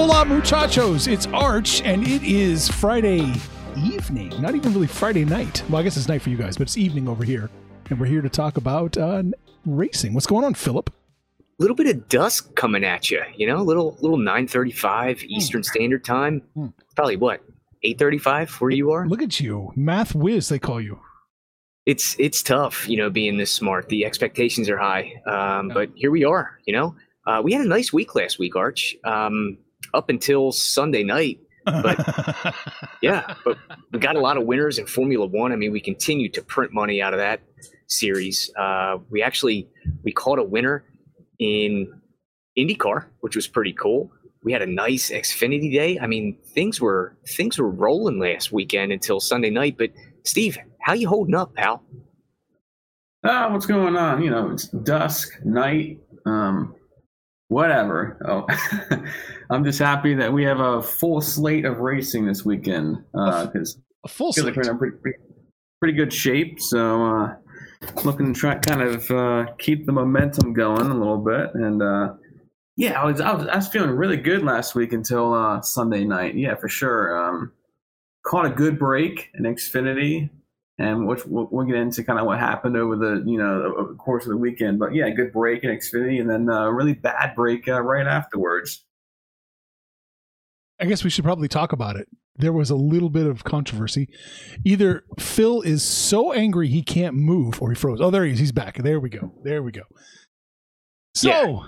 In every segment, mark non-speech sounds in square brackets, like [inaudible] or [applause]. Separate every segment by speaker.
Speaker 1: Hola, muchachos. It's Arch, and it is Friday evening. Not even really Friday night. Well, I guess it's night for you guys, but it's evening over here. And we're here to talk about uh, racing. What's going on, Philip?
Speaker 2: A little bit of dusk coming at you, you know, a little little 9:35 Eastern Standard Time.
Speaker 1: Hmm.
Speaker 2: Probably what? 8:35 where you are?
Speaker 1: Look at you. Math whiz, they call you.
Speaker 2: It's it's tough, you know, being this smart. The expectations are high. Um, but here we are, you know. Uh, we had a nice week last week, Arch. Um, up until Sunday night. But [laughs] yeah, but we got a lot of winners in Formula One. I mean, we continue to print money out of that series. Uh, we actually we caught a winner in IndyCar, which was pretty cool. We had a nice Xfinity day. I mean, things were things were rolling last weekend until Sunday night. But Steve, how you holding up, pal?
Speaker 3: Ah, what's going on? You know, it's dusk, night, um, whatever. Oh, [laughs] I'm just happy that we have a full slate of racing this weekend because
Speaker 1: a full slate.
Speaker 3: like we're in pretty, pretty, pretty good shape. So, uh, looking to try kind of uh, keep the momentum going a little bit. And uh, yeah, I was, I was I was feeling really good last week until uh, Sunday night. Yeah, for sure. Um, caught a good break in Xfinity, and which we'll, we'll get into kind of what happened over the you know the course of the weekend. But yeah, good break in Xfinity, and then a really bad break uh, right afterwards.
Speaker 1: I guess we should probably talk about it. There was a little bit of controversy. Either Phil is so angry he can't move, or he froze. Oh, there he is. He's back. There we go. There we go. So,
Speaker 2: Yeah.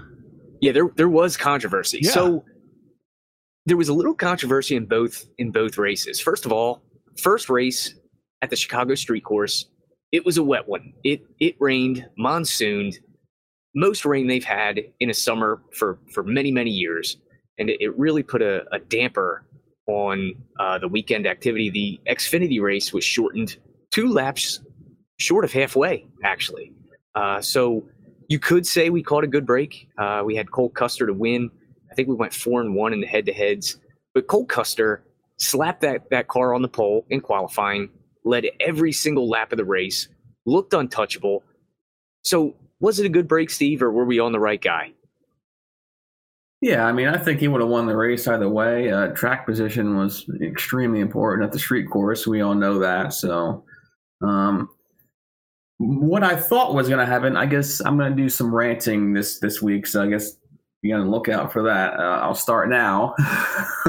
Speaker 2: Yeah, there there was controversy.
Speaker 1: Yeah.
Speaker 2: So there was a little controversy in both in both races. First of all, first race at the Chicago Street Course, it was a wet one. It it rained, monsooned, most rain they've had in a summer for for many many years, and it, it really put a, a damper on uh, the weekend activity. The Xfinity race was shortened two laps short of halfway, actually. Uh, so you could say we caught a good break. Uh, we had Cole Custer to win. I think we went four and one in the head to heads. But Cole Custer slapped that, that car on the pole in qualifying, led every single lap of the race, looked untouchable. So was it a good break, Steve, or were we on the right guy?
Speaker 3: Yeah, I mean, I think he would have won the race either way. Uh, track position was extremely important at the street course. We all know that. So, um, what I thought was going to happen, I guess I'm going to do some ranting this this week. So I guess be on the lookout for that. Uh, I'll start now. [laughs]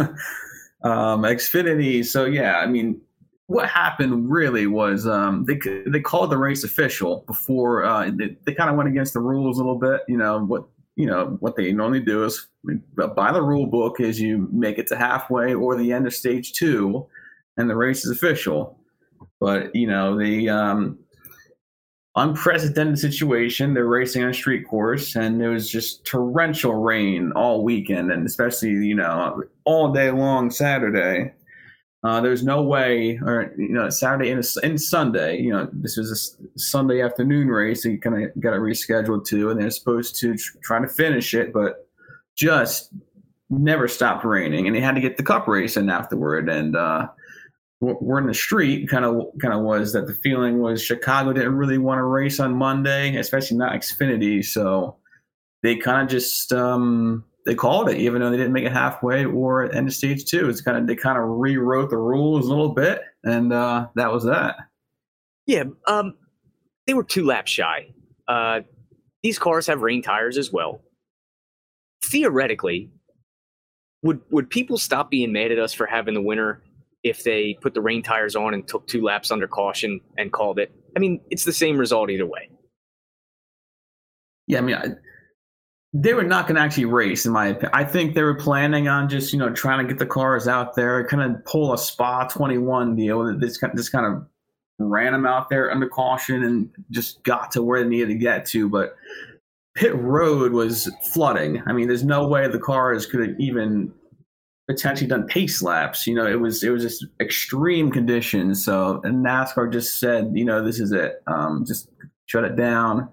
Speaker 3: um, Xfinity. So yeah, I mean, what happened really was um, they they called the race official before uh, they, they kind of went against the rules a little bit. You know what you know what they normally do is by the rule book is you make it to halfway or the end of stage two, and the race is official. But you know the um, unprecedented situation. They're racing on a street course, and it was just torrential rain all weekend, and especially you know all day long Saturday. Uh, there's no way, or you know, Saturday and, and Sunday. You know, this was a Sunday afternoon race. So you kind of got it rescheduled too, and they're supposed to tr- try to finish it, but just never stopped raining, and they had to get the cup race in afterward. And uh, we're in the street. Kind of, kind of was that the feeling was Chicago didn't really want to race on Monday, especially not Xfinity. So they kind of just um, they called it, even though they didn't make it halfway or at end of stage two. It's kind of they kind of rewrote the rules a little bit, and uh, that was that.
Speaker 2: Yeah, um, they were two laps shy. Uh, these cars have rain tires as well. Theoretically, would would people stop being mad at us for having the winner if they put the rain tires on and took two laps under caution and called it? I mean, it's the same result either way.
Speaker 3: Yeah, I mean, I, they were not going to actually race, in my opinion. I think they were planning on just you know trying to get the cars out there, kind of pull a Spa twenty one deal. that This kind just kind of ran them out there under caution and just got to where they needed to get to, but. Pit road was flooding. I mean, there's no way the cars could have even potentially done pace laps. You know, it was it was just extreme conditions. So NASCAR just said, you know, this is it. Um, just shut it down.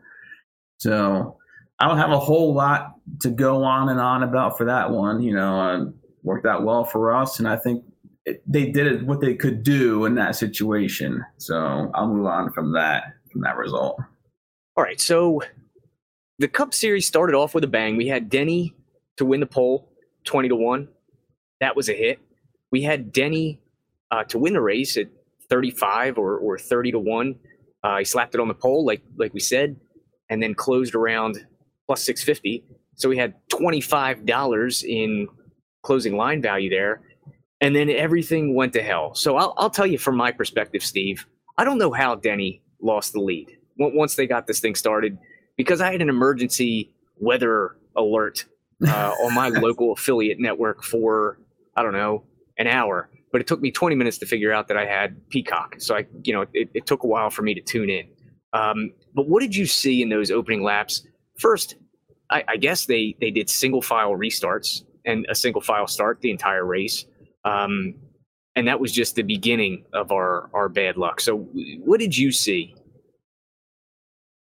Speaker 3: So I don't have a whole lot to go on and on about for that one. You know, um, worked out well for us, and I think it, they did it what they could do in that situation. So I'll move on from that from that result.
Speaker 2: All right, so the Cup Series started off with a bang. We had Denny to win the pole, twenty to one. That was a hit. We had Denny uh, to win the race at 35 or, or 30 to 1. Uh, he slapped it on the pole, like like we said, and then closed around plus 650. So we had $25 in closing line value there. And then everything went to hell. So I'll, I'll tell you from my perspective, Steve, I don't know how Denny lost the lead once they got this thing started because I had an emergency weather alert uh, on my [laughs] local affiliate network for, I don't know, an hour. But it took me 20 minutes to figure out that I had Peacock. So I, you know, it, it took a while for me to tune in. Um, but what did you see in those opening laps? First, I, I, guess they they did single file restarts and a single file start the entire race, um, and that was just the beginning of our our bad luck. So, what did you see?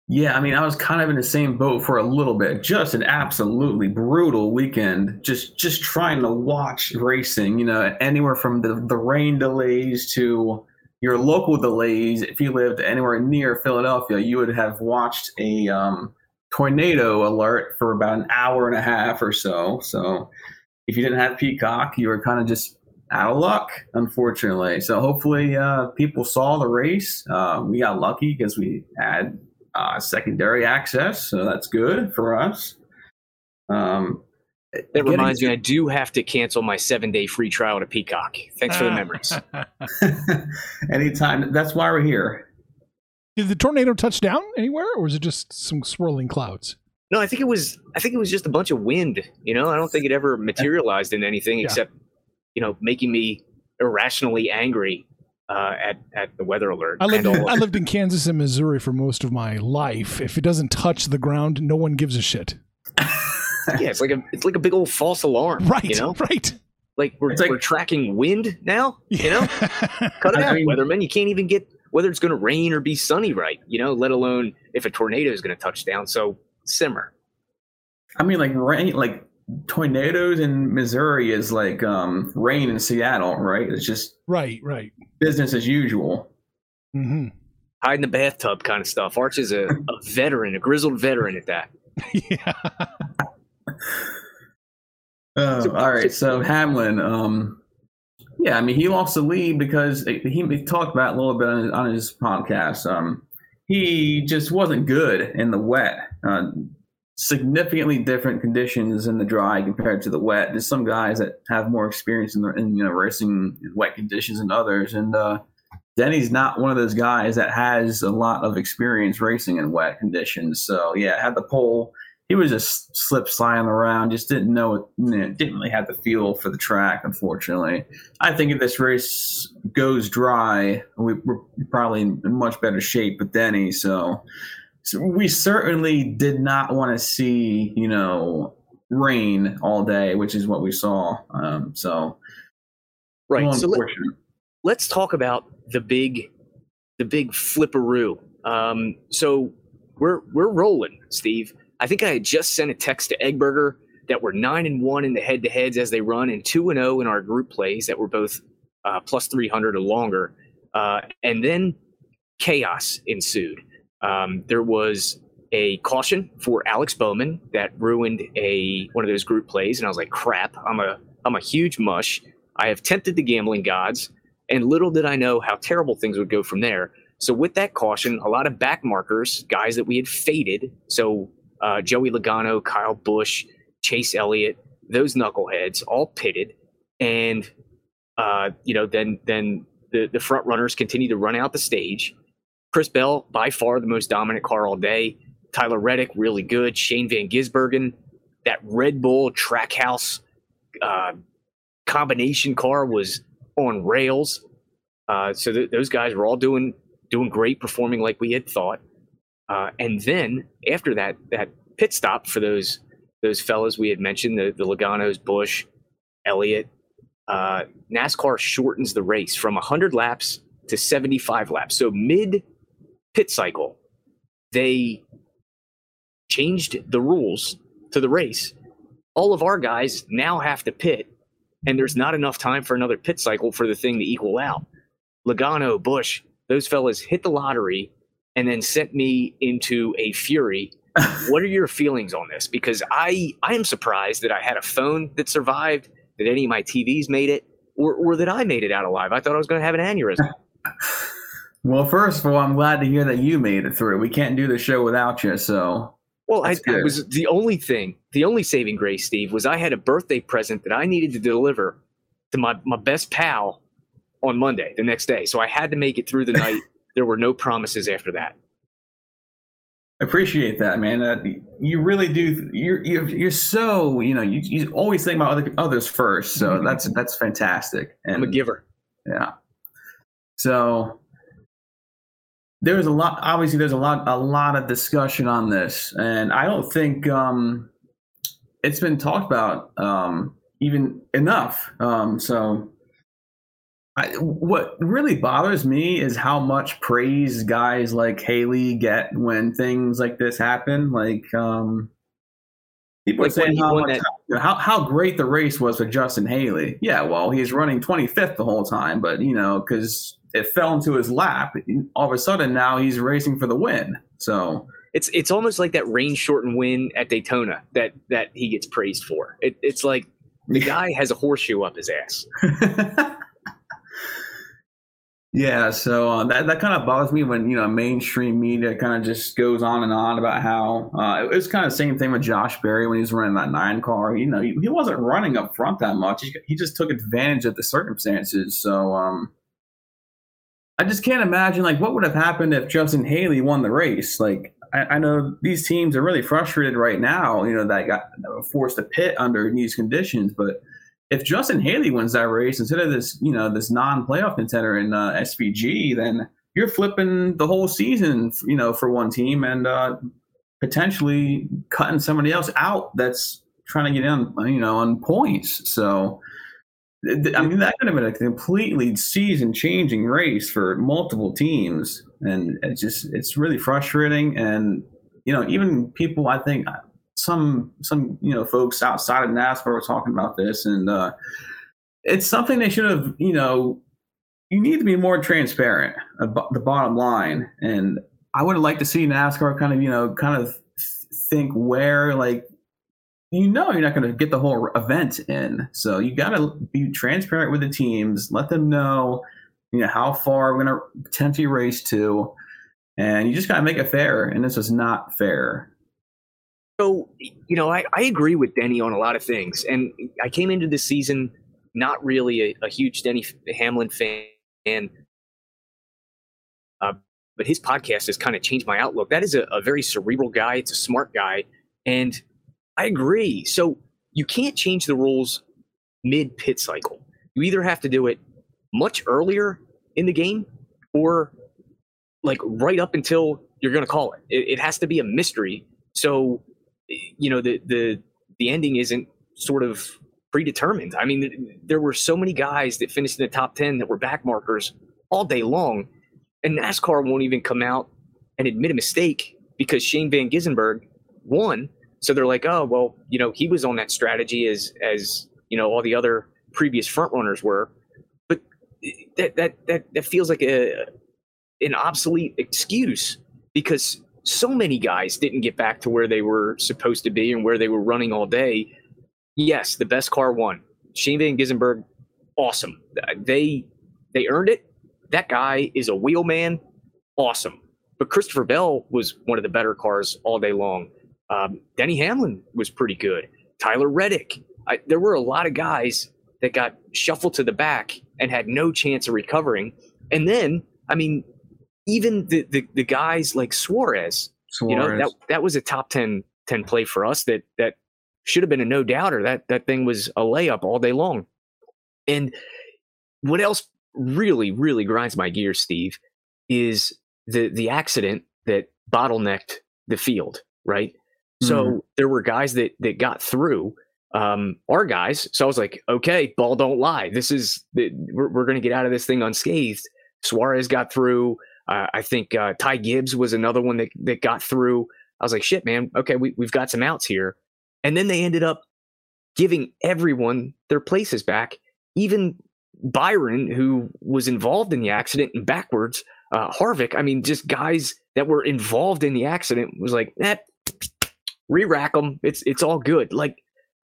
Speaker 3: Yeah, I mean, I was kind of in the same boat for a little bit. Just an absolutely brutal weekend. Just just trying to watch racing. You know, anywhere from the the rain delays to your local delays. If you lived anywhere near Philadelphia, you would have watched a um, tornado alert for about an hour and a half or so. So if you didn't have Peacock, you were kind of just out of luck, unfortunately. So hopefully uh, people saw the race. Uh, we got lucky because we had uh, secondary access, so that's good for us. Um,
Speaker 2: that reminds me, I do have to cancel my seven day free trial to Peacock. Thanks for the memories. [laughs] [laughs]
Speaker 3: Anytime. That's why we're here.
Speaker 1: Did the tornado touch down anywhere, or was it just some swirling clouds?
Speaker 2: No, I think it was. I think it was just a bunch of wind. You know, I don't think it ever materialized in anything yeah. except, you know, making me irrationally angry uh, at at the weather alert.
Speaker 1: I lived, in, I lived in Kansas and Missouri for most of my life. If it doesn't touch the ground, no one gives a shit. [laughs]
Speaker 2: yeah, it's like a it's like a big old false alarm.
Speaker 1: Right.
Speaker 2: You know.
Speaker 1: Right.
Speaker 2: Like we're, like, we're tracking wind now. You know, [laughs] cut it out, mean, weatherman. You can't even get whether it's going to rain or be sunny right, you know, let alone if a tornado is going to touch down. So simmer.
Speaker 3: I mean, like rain, like tornadoes in Missouri is like um, rain in Seattle, right? It's just
Speaker 1: right, right,
Speaker 3: business as usual.
Speaker 1: Mm-hmm.
Speaker 2: Hide in the bathtub kind of stuff. Arch is a, [laughs] a veteran, a grizzled veteran at that. [laughs]
Speaker 1: yeah.
Speaker 3: Oh, all right. So Hamlin, um, yeah, I mean, he lost the lead because he, talked about a little bit on his, on his podcast. Um, he just wasn't good in the wet. Uh, significantly different conditions in the dry compared to the wet. There's some guys that have more experience in, the, in you know racing in wet conditions than others, and uh, Denny's not one of those guys that has a lot of experience racing in wet conditions. So yeah, had the pole he was just slip sliding around, just didn't know, it didn't really have the feel for the track, unfortunately. I think if this race goes dry, we, are probably in much better shape with Denny. So, so we certainly did not want to see, you know, rain all day, which is what we saw. Um, so,
Speaker 2: right. So let, let's talk about the big, the big flipperoo. Um, so we're we're rolling, Steve I think I had just sent a text to Eggburger that we're nine and one in the head to heads as they run, and two and zero oh in our group plays that were both uh, plus three hundred or longer. Uh, and then chaos ensued. Um, there was a caution for Alex Bowman that ruined a one of those group plays, and I was like, "Crap! I'm a I'm a huge mush. I have tempted the gambling gods." And little did I know how terrible things would go from there. So with that caution, a lot of back markers, guys that we had faded. So uh, Joey Logano, Kyle Busch, Chase Elliott, those knuckleheads all pitted, and uh, you know then then the the front runners continue to run out the stage. Chris Bell, by far the most dominant car all day. Tyler Reddick, really good. Shane Van Gisbergen, that Red Bull Trackhouse uh, combination car was on rails. Uh, so th- those guys were all doing doing great, performing like we had thought. Uh, and then after that that pit stop for those those fellas we had mentioned, the, the Logano's, Busch, Elliott, uh, NASCAR shortens the race from 100 laps to 75 laps. So mid pit cycle, they changed the rules to the race. All of our guys now have to pit, and there's not enough time for another pit cycle for the thing to equal out. Logano, Busch, those fellas hit the lottery and then sent me into a fury. [laughs] what are your feelings on this? Because I I am surprised that I had a phone that survived that any of my TVs made it, or, or that I made it out alive. I thought I was going to have an aneurysm. [laughs]
Speaker 3: Well, first of all, I'm glad to hear that you made it through. We can't do the show without you, so
Speaker 2: Well, I, I was the only thing, the only saving grace, Steve, was I had a birthday present that I needed to deliver to my, my best pal on Monday, the next day. So I had to make it through the [laughs] night. There were no promises after that.
Speaker 3: I appreciate that, man. Uh, you really do. You're you're, you're so you know you, you always think about other, others first. So that's that's fantastic. And
Speaker 2: I'm a giver.
Speaker 3: Yeah. So there's a lot. Obviously, there's a lot a lot of discussion on this, and I don't think um, it's been talked about um, even enough. Um, so. I, what really bothers me is how much praise guys like Haley get when things like this happen. Like, um, people
Speaker 2: Like
Speaker 3: are saying how, much,
Speaker 2: that-
Speaker 3: how how great the race was for Justin Haley. Yeah, well, he's running 25th the whole time, but you know, because it fell into his lap, all of a sudden now he's racing for the win. So
Speaker 2: It's it's almost like that rain shortened win at Daytona that that he gets praised for. It, it's like the guy has a horseshoe up his ass. [laughs]
Speaker 3: yeah, so uh, that that kind of bothers me when you know mainstream media kind of just goes on and on about how uh, it was kind of the same thing with Josh Berry when he was running that nine car. You know, he, he wasn't running up front that much. He, he just took advantage of the circumstances. So um, I just can't imagine like what would have happened if Justin Haley won the race. Like I, I know these teams are really frustrated right now. You know that got that forced to pit under these conditions, but if Justin Haley wins that race instead of this, you know, this non-playoff contender in uh, SVG, then you're flipping the whole season, you know, for one team and uh, potentially cutting somebody else out that's trying to get in, you know, on points. So, I mean, that could have been a completely season-changing race for multiple teams, and it's just it's really frustrating. And you know, even people, I think some some you know folks outside of NASCAR were talking about this, and uh, it's something they should have. You know, you need to be more transparent about the bottom line, and I would like to see NASCAR kind of you know kind of think where like you know you're not going to get the whole event in, so you got to be transparent with the teams, let them know you know how far we're going to potentially race to, and you just got to make it fair, and this is not fair.
Speaker 2: So, you know, I, I agree with Denny on a lot of things. And I came into this season not really a, a huge Denny Hamlin fan. Uh, but his podcast has kind of changed my outlook. That is a, a very cerebral guy. It's a smart guy. And I agree. So you can't change the rules mid pit cycle. You either have to do it much earlier in the game or like right up until you're going to call it. it. It has to be a mystery. So you know the the the ending isn't sort of predetermined. I mean, there were so many guys that finished in the top ten that were back markers all day long, and NASCAR won't even come out and admit a mistake because Shane Van Gisbergen won. So they're like, oh well, you know, he was on that strategy as as you know all the other previous front runners were, but that that that that feels like a an obsolete excuse because so many guys didn't get back to where they were supposed to be and where they were running all day. Yes, the best car won. Shane Van Gisbergen, awesome. They they earned it. That guy is a wheelman, awesome. But Christopher Bell was one of the better cars all day long. Um, Denny Hamlin was pretty good. Tyler Reddick. I, there were a lot of guys that got shuffled to the back and had no chance of recovering. And then, I mean, even the, the, the guys like Suarez, you know, that, that was a top 10, 10 play for us that, that should have been a no doubter. That, that thing was a layup all day long. And what else really, really grinds my gears, Steve, is the, the accident that bottlenecked the field, right? So
Speaker 3: Mhm.
Speaker 2: there were guys that, that got through um, our guys. So I was like, okay, ball don't lie. This is, we're, we're going to get out of this thing unscathed. Suarez got through. Uh, I think uh, Ty Gibbs was another one that, that got through. I was like, shit, man. Okay, we, we've got some outs here. And then they ended up giving everyone their places back, even Byron, who was involved in the accident and backwards. Uh, Harvick, I mean, just guys that were involved in the accident was like, eh, re-rack them. It's it's all good. Like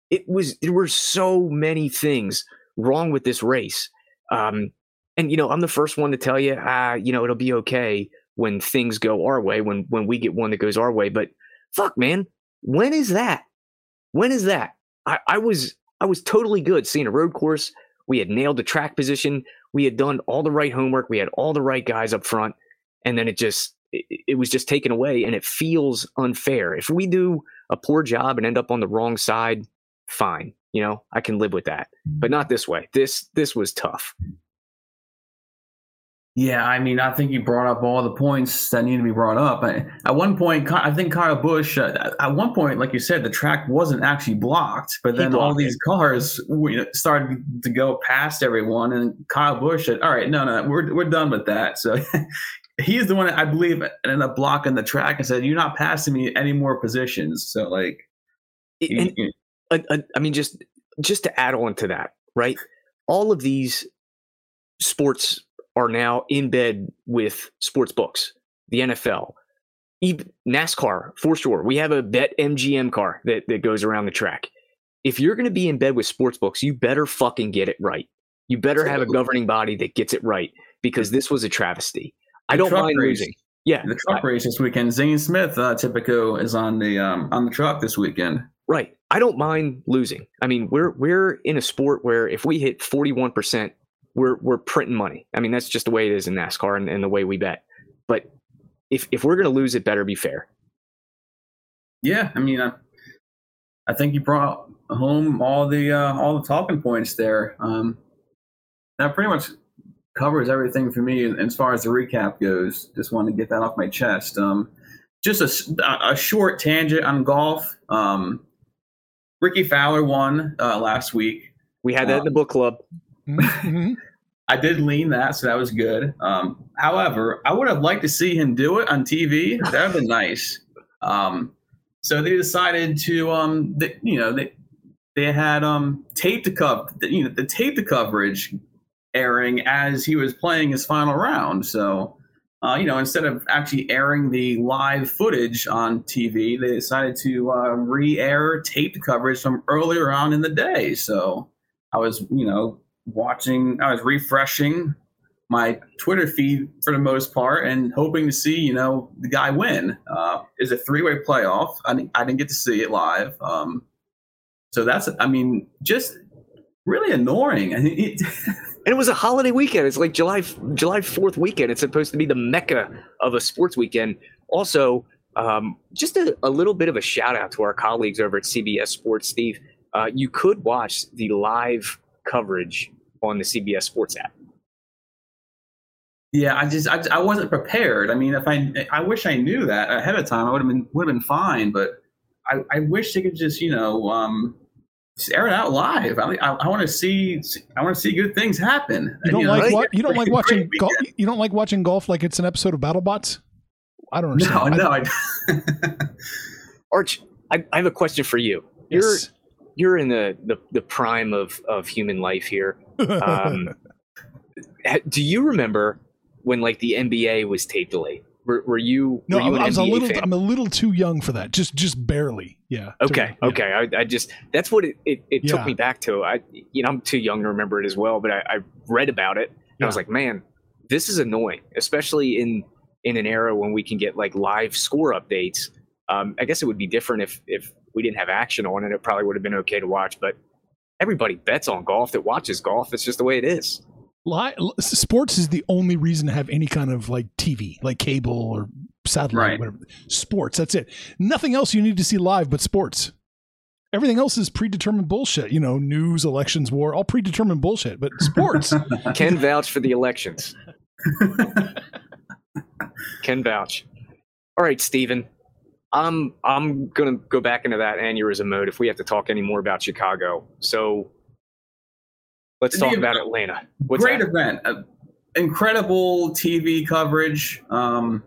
Speaker 2: it was there were so many things wrong with this race. Um, and you know, I'm the first one to tell you, ah, you know, it'll be okay when things go our way, when when we get one that goes our way. But fuck, man, when is that? When is that? I, I was I was totally good seeing a road course. We had nailed the track position. We had done all the right homework. We had all the right guys up front, and then it just it, it was just taken away, and it feels unfair. If we do a poor job and end up on the wrong side, fine. You know, I can live with that, but not this way. This this was tough.
Speaker 3: Yeah, I mean, I think you brought up all the points that need to be brought up. At one point, I think Kyle Busch, uh, at one point, like you said, the track wasn't actually blocked, but then all these it. cars started to go past everyone, and Kyle Busch said, "All right, no, no, we're we're done with that." So [laughs] he's the one that I believe ended up blocking the track and said, "You're not passing me any more positions." So like,
Speaker 2: and, you, you, I mean, just just to add on to that, right? All of these sports are now in bed with sports books, the NFL, even NASCAR for sure. We have a Bet MGM car that, that goes around the track. If you're going to be in bed with sports books, you better fucking get it right. You better have a governing body that gets it right because this was a travesty. I don't mind race. losing. Yeah,
Speaker 3: the truck I, race this weekend. Zane Smith, uh, Typico, is on the um, on the truck this weekend.
Speaker 2: Right. I don't mind losing. I mean, we're we're in a sport where if we hit forty one percent we're we're printing money. I mean, that's just the way it is in NASCAR and, and the way we bet. But if if we're going to lose, it better be fair.
Speaker 3: Yeah, I mean, I, I think you brought home all the uh, all the talking points there. Um, that pretty much covers everything for me as far as the recap goes. Just wanted to get that off my chest. Um, just a, a short tangent on golf. Um, Rickie Fowler won uh, last week.
Speaker 2: We had that in the book club.
Speaker 3: Mm-hmm. [laughs] I did lean that, so that was good. Um, however, I would have liked to see him do it on TV. That would have been nice. Um, so they decided to, um, you know, they they had um, tape to cover, you know, the tape to coverage airing as he was playing his final round. So, uh, you know, instead of actually airing the live footage on TV, they decided to uh, re-air taped coverage from earlier on in the day. So I was, you know, watching, I was refreshing my Twitter feed for the most part and hoping to see, you know, the guy win. Uh, is a three way playoff. I, didn't, I didn't get to see it live. Um, so that's, I mean, just really annoying. [laughs] and
Speaker 2: it was a holiday weekend. It's like July July Fourth weekend. It's supposed to be the mecca of a sports weekend. Also, um, just a, a, little bit of a shout out to our colleagues over at CBS Sports, Steve. Uh, you could watch the live coverage on the CBS Sports app.
Speaker 3: Yeah, I just I, I wasn't prepared. I mean, if I I wish I knew that ahead of time, I would have been would have been fine. But I, I wish they could just you know um, just air it out live. I, I, I want to see I want to see good things happen.
Speaker 1: You don't you know, like what, you don't like watching golf. You don't like watching golf like it's an episode of BattleBots. I don't understand.
Speaker 3: No,
Speaker 1: I,
Speaker 3: no. [laughs]
Speaker 2: Arch, I, I have a question for you. Yes. You're in the, the, the prime of, of human life here. Um, [laughs] do you remember when like the NBA was tape delay? Were, were you?
Speaker 1: No,
Speaker 2: were you
Speaker 1: I was NBA a little. Fan? I'm a little too young for that. Just just barely. Yeah.
Speaker 2: Okay. yeah. Okay. I, I, just that's what it it, it yeah. took me back to. I you know I'm too young to remember it as well, but I, I read about it and yeah. I was like, man, this is annoying, especially in in an era when we can get like live score updates. Um, I guess it would be different if if we didn't have action on it, it probably would have been okay to watch. But everybody bets on golf that watches golf. It's just the way it is.
Speaker 1: Sports is the only reason to have any kind of like TV, like cable or satellite, right. whatever. Sports, that's it. Nothing else you need to see live but sports. Everything else is predetermined bullshit. You know, news, elections, war, all predetermined bullshit. But sports [laughs]
Speaker 2: can vouch for the elections. [laughs] can vouch. All right, Stephen. I'm I'm gonna go back into that aneurysm mode if we have to talk any more about Chicago. So let's talk about Atlanta.
Speaker 3: What's great that? event, uh, incredible TV coverage. Um,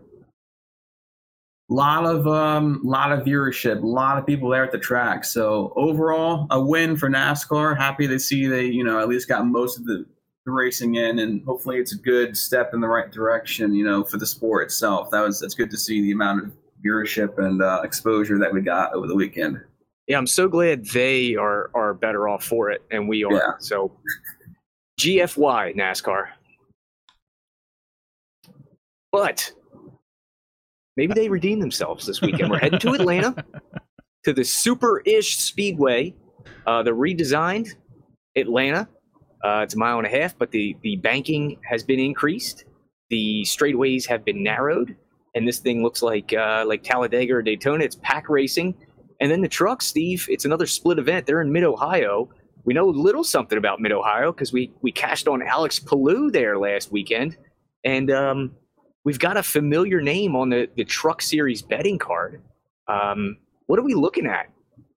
Speaker 3: lot of um, lot of viewership, a lot of people there at the track. So overall, a win for NASCAR. Happy to see they you know at least got most of the, the racing in, and hopefully it's a good step in the right direction. You know for the sport itself. That was that's good to see the amount of viewership and uh, exposure that we got over the weekend.
Speaker 2: yeah, I'm so glad they are are better off for it, and we are.
Speaker 3: Yeah.
Speaker 2: So, GFY NASCAR. But maybe they redeem themselves this weekend. We're heading to Atlanta [laughs] to the Super Ish Speedway, uh, the redesigned Atlanta. Uh, it's a mile and a half, but the the banking has been increased. The straightaways have been narrowed, and this thing looks like uh, like Talladega or Daytona. It's pack racing, and then the truck, Steve. It's another split event. They're in Mid Ohio. We know a little something about Mid Ohio because we we cashed on Alex Palou there last weekend, and um, we've got a familiar name on the the Truck Series betting card. Um, what are we looking at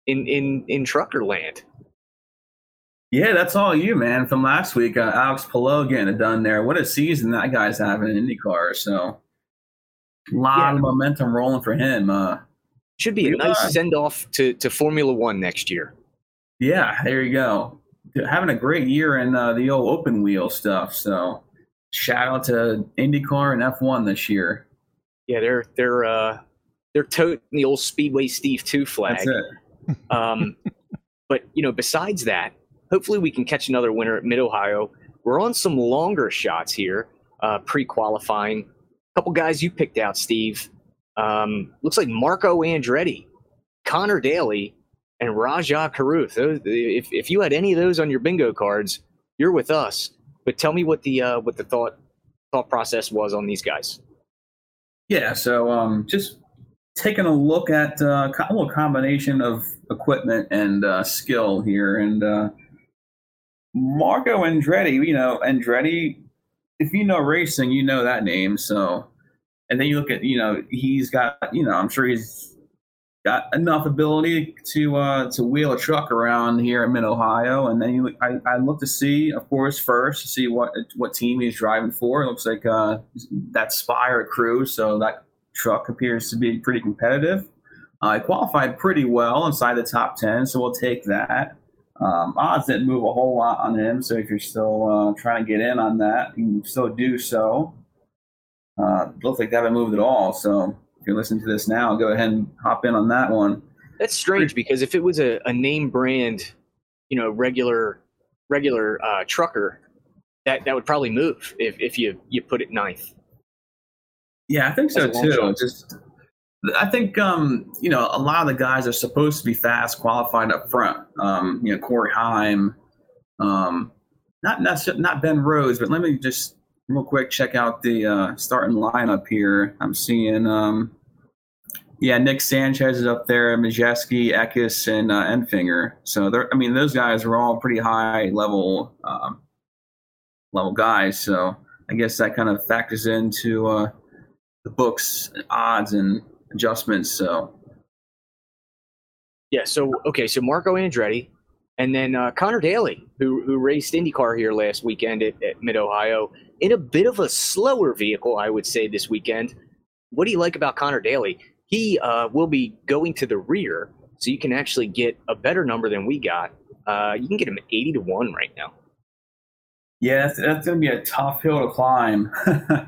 Speaker 2: in in in trucker land?
Speaker 3: Yeah, that's all you, man. From last week, uh, Alex Palou getting it done there. What a season that guy's having in IndyCar. So, a lot
Speaker 2: Yeah.
Speaker 3: of momentum rolling for him. Uh,
Speaker 2: Should be a nice
Speaker 3: are.
Speaker 2: send off to to Formula One next year.
Speaker 3: yeah, there you go. Having a great year in uh, the old open wheel stuff. So, shout out to IndyCar and F1 this year.
Speaker 2: Yeah, they're they're uh, they're toting the old Speedway Steve Two flag.
Speaker 3: That's it. [laughs]
Speaker 2: Um, but you know, besides that, hopefully we can catch another winner at Mid Ohio. We're on some longer shots here, uh, pre-qualifying. A couple guys you picked out, Steve. Um, looks like Marco Andretti, Connor Daly, and Rajah Caruth. If if you had any of those on your bingo cards, you're with us. But tell me what the uh, what the thought thought process was on these guys.
Speaker 3: Yeah, so um, just taking a look at uh, a little combination of equipment and uh, skill here, and uh, Marco Andretti. You know, Andretti. If you know racing, you know that name. So, and then you look at you know he's got you know I'm sure he's got enough ability to uh, to wheel a truck around here in Mid Ohio, and then you, I, I look to see, of course, first to see what what team he's driving for. It looks like uh, that Spire crew, so that truck appears to be pretty competitive. Uh, qualified pretty well inside the top ten, so we'll take that. Um, odds didn't move a whole lot on him, so if you're still uh, trying to get in on that, you can still do so. Uh, looks like they haven't moved at all, so if you're listening to this now, go ahead and hop in on that one.
Speaker 2: That's strange because if it was a, a name brand, you know, regular regular uh, trucker, that that would probably move if, if you you put it ninth.
Speaker 3: Yeah, I think so
Speaker 2: That's
Speaker 3: too.
Speaker 2: shot.
Speaker 3: Just, I think um, you know a lot of the guys are supposed to be fast, qualified up front. Um, you know, Corey Heim, um, not not not Ben Rhodes, but let me just real quick check out the uh, starting lineup here. I'm seeing, um, yeah, Nick Sanchez is up there, Majeski, Eckes, and uh, Enfinger. So they're, I mean, those guys are all pretty high level um, level guys. So I guess that kind of factors into uh, the books odds and adjustments. So
Speaker 2: Yeah. So okay. So Marco Andretti, and then uh, Connor Daly, who who raced IndyCar here last weekend at, at Mid Ohio in a bit of a slower vehicle, I would say this weekend. What do you like about Connor Daly? He uh, will be going to the rear, so you can actually get a better number than we got. Uh, you can get him eighty to one right now.
Speaker 3: yeah, that's, that's going to be a tough hill to climb. [laughs] uh,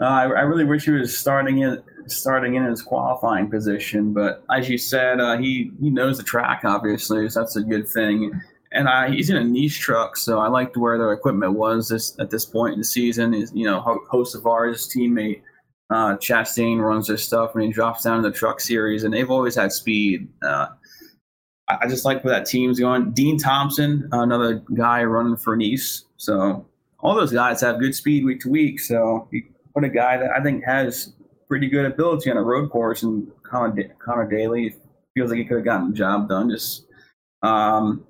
Speaker 3: I, I really wish he was starting in starting in his qualifying position, but as you said, uh, he he knows the track obviously, so that's a good thing. And I, he's in a Niece truck, so I liked where their equipment was this at this point in the season. Is you know, Ho- host of ours, teammate uh, Chastain runs their stuff when he drops down in the truck series, and they've always had speed. Uh, I I just like where that team's going. Dean Thompson, another guy running for Niece. So all those guys have good speed week to week. So you a guy that I think has pretty good ability on a road course, and Connor, Connor Daly feels like he could have gotten the job done. Just um,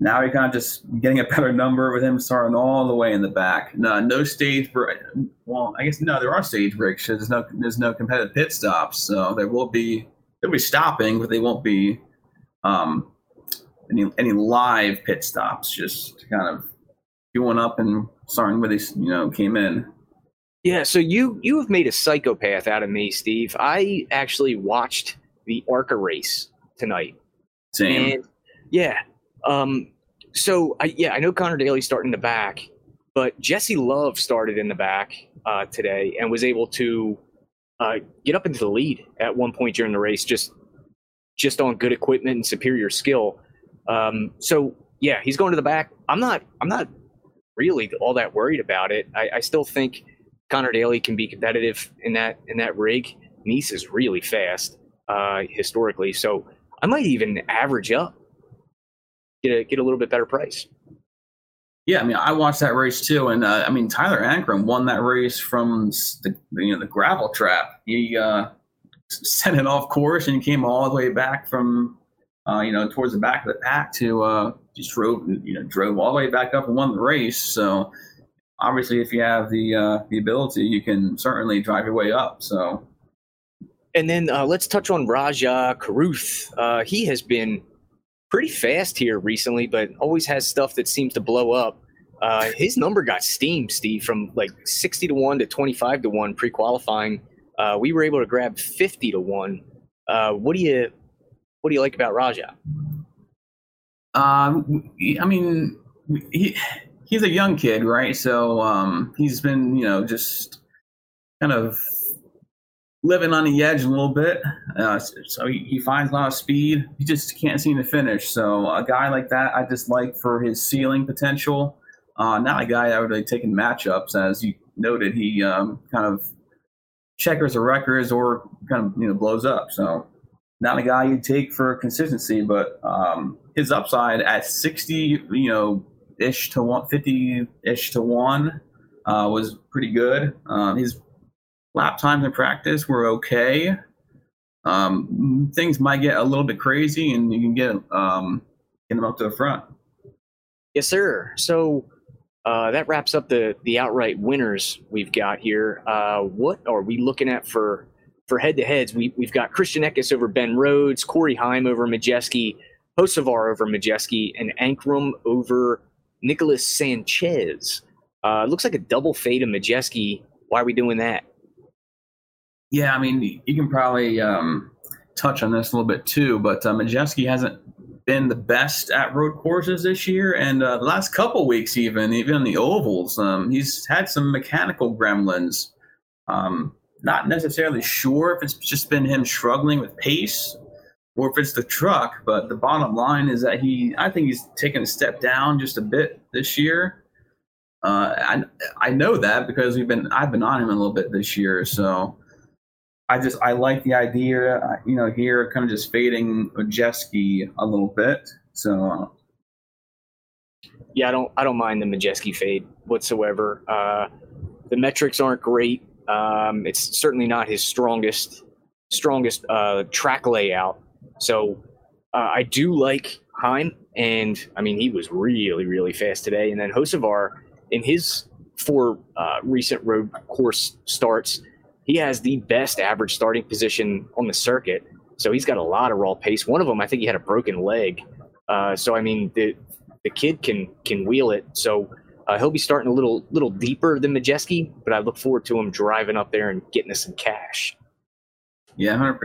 Speaker 3: now you're kind of just getting a better number with him starting all the way in the back. No, no stage break. Well, I guess no, there are stage breaks. There's no there's no competitive pit stops, so there will be they'll be stopping, but they won't be um, any any live pit stops. Just kind of queuing up and starting where they you know came in.
Speaker 2: Yeah, so you you have made a psychopath out of me, Steve. I actually watched the ARCA race tonight.
Speaker 3: Same.
Speaker 2: And yeah, um, so I, yeah, I know Connor Daly started in the back, but Jesse Love started in the back uh, today and was able to uh, get up into the lead at one point during the race. Just just on good equipment and superior skill. Um, so yeah, he's going to the back. I'm not. I'm not really all that worried about it. I, I still think Connor Daly can be competitive in that in that rig. Niece is really fast uh, historically, so I might even average up, get a get a little bit better price.
Speaker 3: Yeah, I mean, I watched that race too, and uh, I mean, Tyler Ankrum won that race from the you know the gravel trap. He uh, sent it off course and came all the way back from uh, you know towards the back of the pack to uh, just drove you know drove all the way back up and won the race. So obviously, if you have the uh, the ability, you can certainly drive your way up. So.
Speaker 2: And then uh, let's touch on Rajah Caruth. Uh, he has been pretty fast here recently, but always has stuff that seems to blow up. Uh, his number got steamed, Steve, from like 60 to 1 to 25 to 1 pre qualifying. Uh, we were able to grab 50 to 1. Uh, what do you what do you like about Rajah?
Speaker 3: Um, I mean, he, he's a young kid, right? So um, he's been, you know, just kind of living on the edge a little bit. Uh, so he, he, finds a lot of speed. He just can't seem to finish. So a guy like that, I just like for his ceiling potential. Uh, not a guy I would really take in matchups, as you noted. He um, kind of checkers the records or kind of you know blows up. So not a guy you'd take for consistency, but um, his upside at 60, you know, ish to one, 50 ish to one uh, was pretty good. Um, his lap times in practice were okay. Um, things might get a little bit crazy, and you can get um, get them up to the front.
Speaker 2: Yes, sir. So uh, that wraps up the the outright winners we've got here. Uh, what are we looking at for for head to heads? We we've got Christian Eckes over Ben Rhodes, Corey Heim over Majeski, Hocevar over Majeski, and Ankrum over Nicholas Sanchez. Uh, looks like a double fade of Majeski. Why are we doing that?
Speaker 3: Yeah, I mean, you can probably um, touch on this a little bit too, but uh, Majeski hasn't been the best at road courses this year, and uh, the last couple weeks, even even in the ovals, um, he's had some mechanical gremlins. Um, not necessarily sure if it's just been him struggling with pace or if it's the truck, but the bottom line is that he, I think he's taken a step down just a bit this year. Uh, I I know that because we've been I've been on him a little bit this year, so I just I like the idea, uh, you know, here kind of just fading Majeski a little bit. So
Speaker 2: yeah, I don't I don't mind the Majeski fade whatsoever. Uh, the metrics aren't great. Um, it's certainly not his strongest strongest uh, track layout. So uh, I do like Heim, and I mean he was really really fast today. And then Hocevar in his four uh, recent road course starts he has the best average starting position on the circuit. So he's got a lot of raw pace. One of them, I think he had a broken leg. Uh, so I mean, the the kid can can wheel it. So uh, he'll be starting a little little deeper than Majeski, but I look forward to him driving up there and getting us some cash.
Speaker 3: Yeah, hundred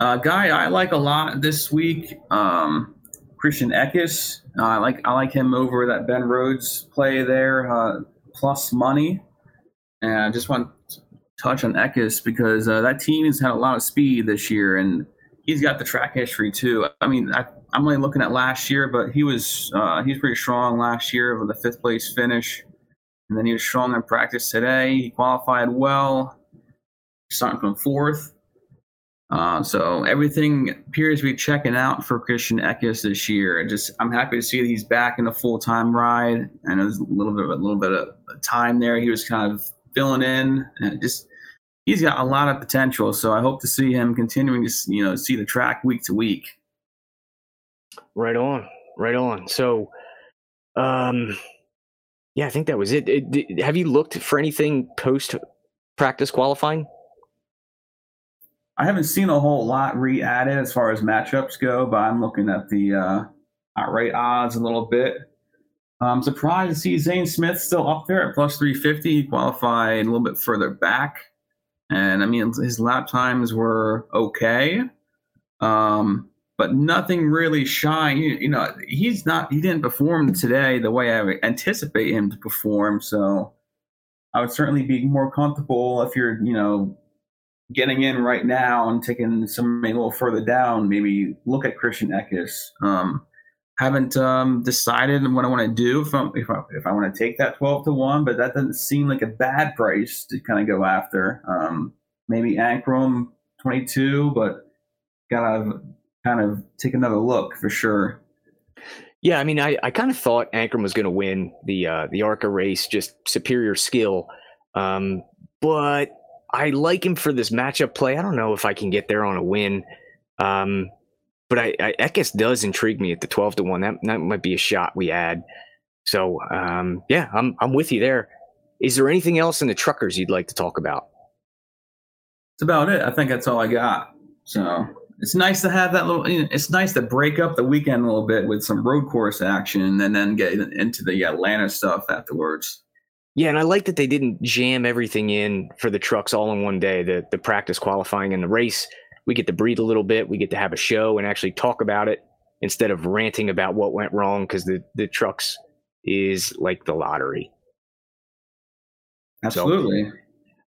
Speaker 3: uh. Guy I like a lot this week. Um, Christian Eckes. Uh, I like I like him over that Ben Rhodes play there uh, plus money. And I just want to touch on Eckes because uh, that team has had a lot of speed this year, and he's got the track history too. I mean, I, am only looking at last year, but he was uh, he's pretty strong last year with a fifth place finish, and then he was strong in practice today. He qualified well, starting from fourth. Uh, so everything appears to be checking out for Christian Eckes this year. Just I'm happy to see that he's back in a full time ride. I know there's a little bit of a little bit of time there. He was kind of filling in, and just he's got a lot of potential. So I hope to see him continuing to you know see the track week to week.
Speaker 2: Right on, right on. So, um, yeah, I think that was it. it have you looked for anything post practice qualifying?
Speaker 3: I haven't seen a whole lot re-added as far as matchups go, but I'm looking at the uh, outright odds a little bit. I'm surprised to see Zane Smith still up there at plus 350. He qualified a little bit further back. And I mean, his lap times were okay, um, but nothing really shine. You, you, know, he's not, he didn't perform today the way I anticipate him to perform. So I would certainly be more comfortable if you're, you know, getting in right now and taking somebody a little further down, maybe look at Christian Eckes. Um, haven't um, decided what I want to do if, I'm, if I, if I want to take that 12 to 1, but that doesn't seem like a bad price to kind of go after. Um, maybe Ankrum 22, but gotta kind of take another look for sure.
Speaker 2: Yeah, I mean, I, I kind of thought Ankrum was going to win the uh, the ARCA race, just superior skill. Um, but I like him for this matchup play. I don't know if I can get there on a win. Um, but I, I does intrigue me at the 12 to 1. That, that might be a shot we add. So, um, yeah, I'm, I'm with you there. Is there anything else in the truckers you'd like to talk about?
Speaker 3: That's about it. I think that's all I got. So it's nice to have that little. You know, it's nice to break up the weekend a little bit with some road course action, and then get into the Atlanta stuff afterwards.
Speaker 2: Yeah, and I like that they didn't jam everything in for the trucks all in one day. The the practice qualifying and the race, we get to breathe a little bit. We get to have a show and actually talk about it instead of ranting about what went wrong because the the trucks is like the lottery.
Speaker 3: Absolutely. So,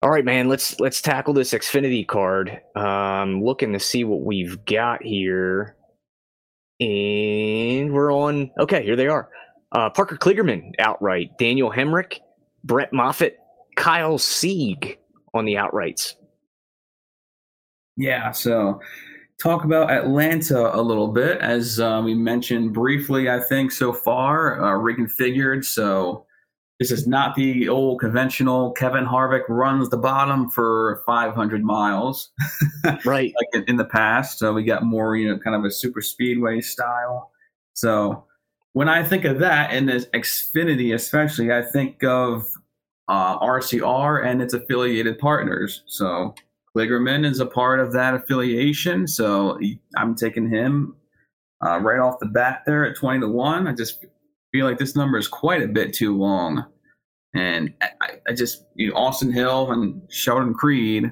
Speaker 2: all right, man. Let's let's tackle this Xfinity card. Um, looking to see what we've got here, and we're on. Okay, here they are. Uh, Parker Kligerman outright. Daniel Hemric, Brett Moffitt, Kyle Sieg on the outrights.
Speaker 3: Yeah. So talk about Atlanta a little bit, as uh, we mentioned briefly. I think so far, uh, reconfigured. So this is not the old conventional Kevin Harvick runs the bottom for 500 miles, [laughs]
Speaker 2: right?
Speaker 3: like in, in, the past. So we got more, you know, kind of a super speedway style. So when I think of that and this Xfinity, especially, I think of uh, RCR and its affiliated partners. So Kligerman is a part of that affiliation. So I'm taking him uh, right off the bat there at 20 to 1. I just feel like this number is quite a bit too long. And I, I just, you know, Austin Hill and Sheldon Creed,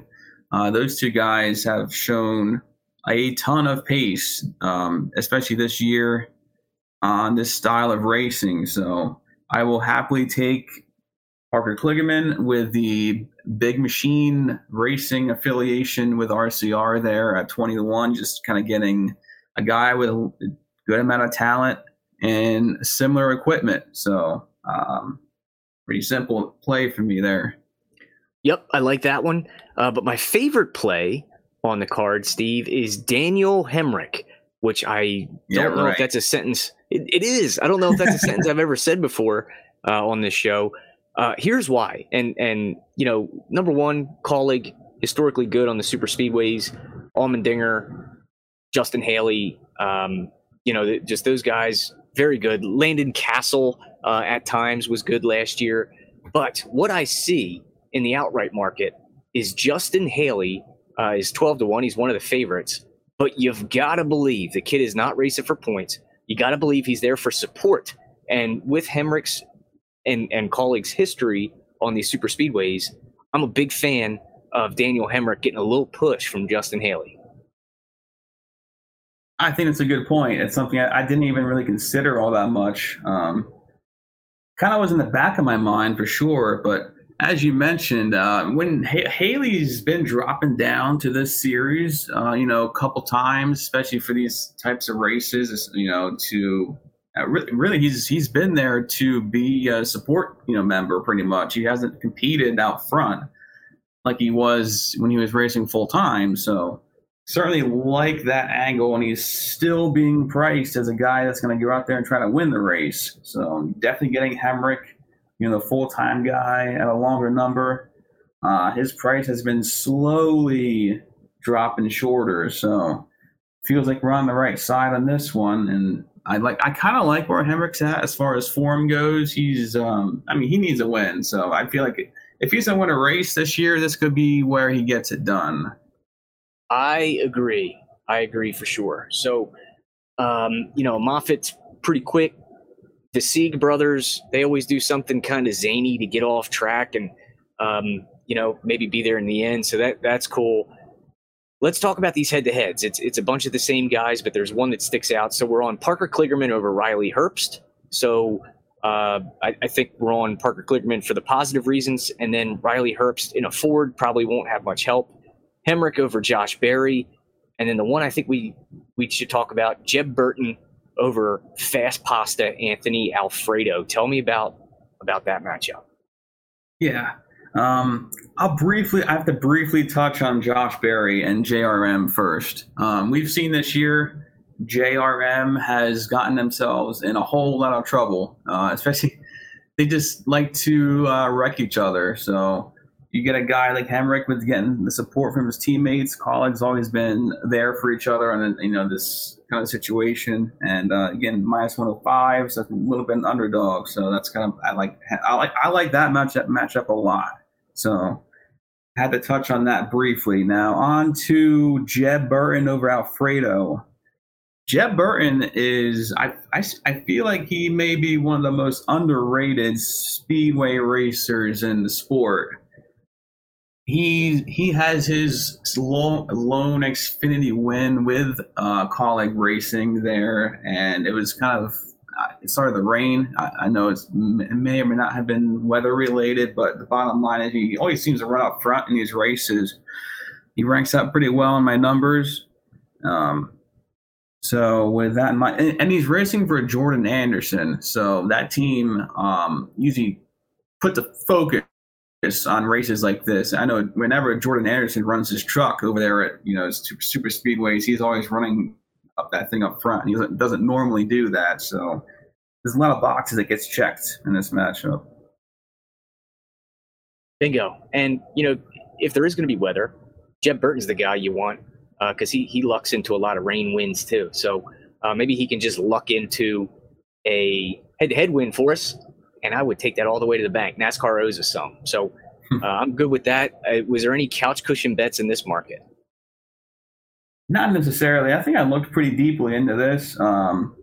Speaker 3: uh, those two guys have shown a ton of pace, um, especially this year on this style of racing. So I will happily take Parker Kligerman with the big machine racing affiliation with RCR there at 20 to 1, just kind of getting a guy with a good amount of talent and similar equipment. So, um, pretty simple play for me there.
Speaker 2: Yep, I like that one. Uh, but my favorite play on the card, Steve, is Daniel Hemric, which I don't yeah, know right. if that's a sentence. It, it is. I don't know if that's a sentence I've ever said before uh, on this show. Uh, here's why. And and you know, number one, Kaulig historically good on the super speedways. Allmendinger, Justin Haley, um, you know, just those guys very good. Landon Cassill uh, at times was good last year. But what I see in the outright market is Justin Haley uh, is 12 to 1. He's one of the favorites. But you've got to believe the kid is not racing for points. You got to believe he's there for support. And with Hemric's and, and Kaulig's history on these super speedways, I'm a big fan of Daniel Hemric getting a little push from Justin Haley.
Speaker 3: I think it's a good point. It's something I, I didn't even really consider all that much. Um, kind of was in the back of my mind for sure, but as you mentioned, uh, when Haley's been dropping down to this series, uh, you know, a couple times, especially for these types of races, you know, to uh, really, really, he's he's been there to be a support, you know, member pretty much. He hasn't competed out front like he was when he was racing full time. So certainly like that angle, and he's still being priced as a guy that's going to go out there and try to win the race. So definitely getting Hemric, you know, the full time guy at a longer number. Uh, his price has been slowly dropping shorter, so feels like we're on the right side on this one. And I like, I kind of like where Hemric's at as far as form goes. He's, um, I mean, he needs a win, so I feel like if he's to win a race this year, this could be where he gets it done.
Speaker 2: I agree. I agree for sure. So, um, you know, Moffitt's pretty quick. The Sieg brothers, they always do something kind of zany to get off track and, um, you know, maybe be there in the end. So that that's cool. Let's talk about these head-to-heads. It's it's a bunch of the same guys, but there's one that sticks out. So we're on Parker Kligerman over Riley Herbst. So uh, I, I, think we're on Parker Kligerman for the positive reasons, and then Riley Herbst in a Ford probably won't have much help. Hemric over Josh Berry, and then the one I think we we should talk about Jeb Burton over Fast Pasta Anthony Alfredo. Tell me about about that matchup.
Speaker 3: Yeah. Um, I'll briefly, I have to briefly touch on Josh Berry and JRM first. Um, we've seen this year, JRM has gotten themselves in a whole lot of trouble, uh, especially they just like to uh, wreck each other. So you get a guy like Hemric with getting the support from his teammates. Kaulig's, always been there for each other in you know this kind of situation. And uh, again, minus 105, so a little bit an underdog. So that's kind of I like I like I like that matchup matchup a lot. So had to touch on that briefly. Now on to Jeb Burton over Alfredo. Jeb Burton is, I, I, I feel like he may be one of the most underrated speedway racers in the sport he he has his lone, lone Xfinity win with uh, Kaulig Racing there, and it was kind of uh, it started the rain. I, I know it may or may not have been weather related, but the bottom line is he always seems to run up front in these races. He ranks up pretty well in my numbers. Um, so with that in mind, and, and, he's racing for Jordan Anderson, so that team um, usually puts a focus on races like this. I know whenever Jordan Anderson runs his truck over there at you know super, super speedways, he's always running up that thing up front. He doesn't, doesn't normally do that, so there's a lot of boxes that gets checked in this matchup.
Speaker 2: Bingo. And you know, if there is going to be weather, Jeb Burton's the guy you want because uh, he he lucks into a lot of rain winds too. So uh, maybe he can just luck into a head-to-head win for us and I would take that all the way to the bank. NASCAR owes us some, so hmm. uh, I'm good with that. Uh, was there any couch cushion bets in this market?
Speaker 3: Not necessarily. I think I looked pretty deeply into this. Um,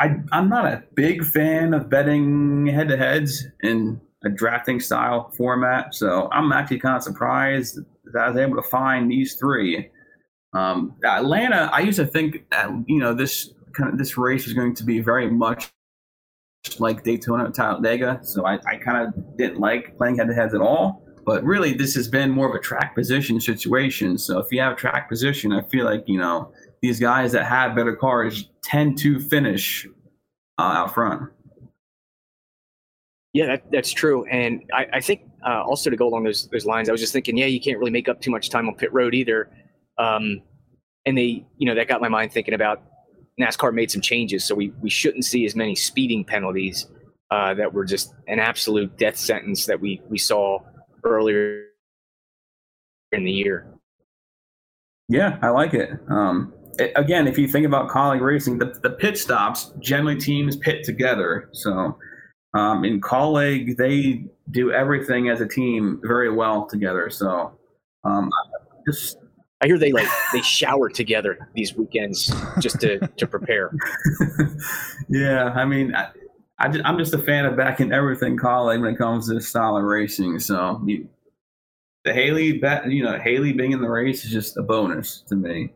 Speaker 3: I, I'm not a big fan of betting head to heads in a drafting style format, so I'm actually kind of surprised that I was able to find these three. Um, Atlanta, I used to think that, you know this kind of this race was going to be very much like Daytona Talladega, so I, I kind of didn't like playing head to heads at all. But really, this has been more of a track position situation. So if you have track position, I feel like you know these guys that have better cars tend to finish uh, out front.
Speaker 2: Yeah, that, that's true, and I, I think uh, also to go along those those lines, I was just thinking, yeah, you can't really make up too much time on pit road either. Um, and they, you know, that got my mind thinking about NASCAR made some changes, so we, we shouldn't see as many speeding penalties uh, that were just an absolute death sentence that we, we saw earlier in the year.
Speaker 3: Yeah, I like it. Um, it, again, if you think about Kaulig racing, the, the pit stops generally teams pit together. So um, in Kaulig, they do everything as a team very well together. So um, just
Speaker 2: I hear they like they shower together these weekends just to to prepare. [laughs]
Speaker 3: yeah, I mean, I, I am just a fan of backing everything Kaulig when it comes to style of racing. So you, the Haley, you know, Haley being in the race is just a bonus to me.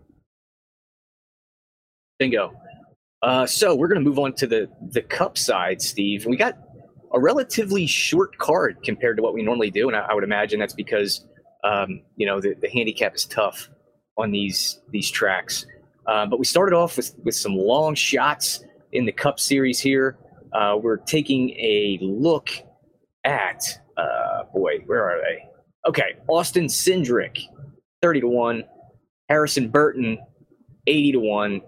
Speaker 2: Bingo. Uh, so we're going to move on to the the Cup side, Steve. We got a relatively short card compared to what we normally do, and I, I would imagine that's because um, you know the, the handicap is tough on these these tracks. Uh, but we started off with, with some long shots in the Cup Series here. Uh, we're taking a look at, uh, boy, where are they? Okay, Austin Cindric, 30 to 1. Harrison Burton, 80 to 1.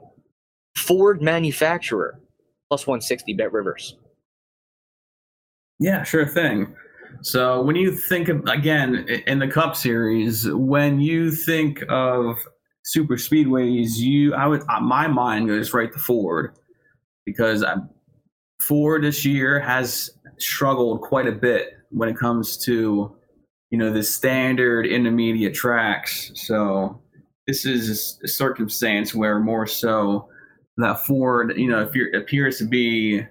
Speaker 2: Ford Manufacturer, plus 160, Bet Rivers.
Speaker 3: Yeah, sure thing. So when you think of again in the Cup Series, when you think of super speedways, you I would uh, my mind goes right to Ford because I, Ford this year has struggled quite a bit when it comes to you know the standard intermediate tracks. So this is a circumstance where more so that Ford, you know, appears to be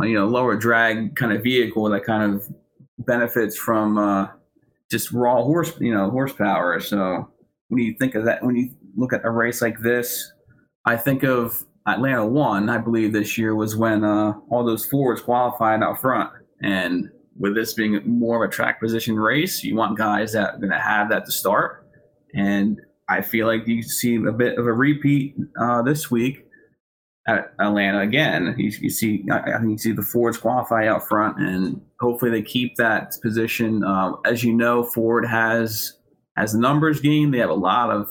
Speaker 3: you know lower drag kind of vehicle that kind of benefits from uh, just raw horse, you know, horsepower. So when you think of that, when you look at a race like this, I think of Atlanta one. I believe this year was when uh, all those Fords qualified out front, and with this being more of a track position race, you want guys that are going to have that to start. and I feel like you see a bit of a repeat uh, this week at Atlanta again. You, you, see, I think you see the Fords qualify out front, and hopefully they keep that position. Uh, as you know, Ford has has the numbers game. They have a lot of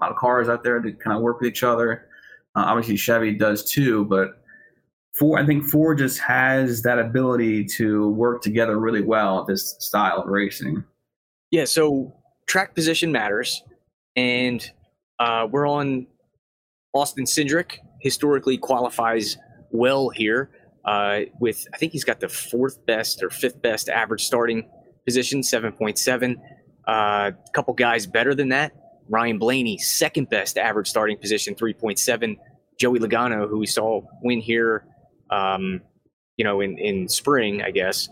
Speaker 3: a lot of cars out there to kind of work with each other. Uh, obviously, Chevy does too, but Ford, I think Ford just has that ability to work together really well at this style of racing.
Speaker 2: Yeah, so track position matters, and uh, we're on Austin Cindric. Historically, qualifies well here. Uh, with I think he's got the fourth best or fifth best average starting position, seven point seven. A uh, couple guys better than that. Ryan Blaney, second best average starting position, three point seven. Joey Logano, who we saw win here um, you know, in, in spring, I guess,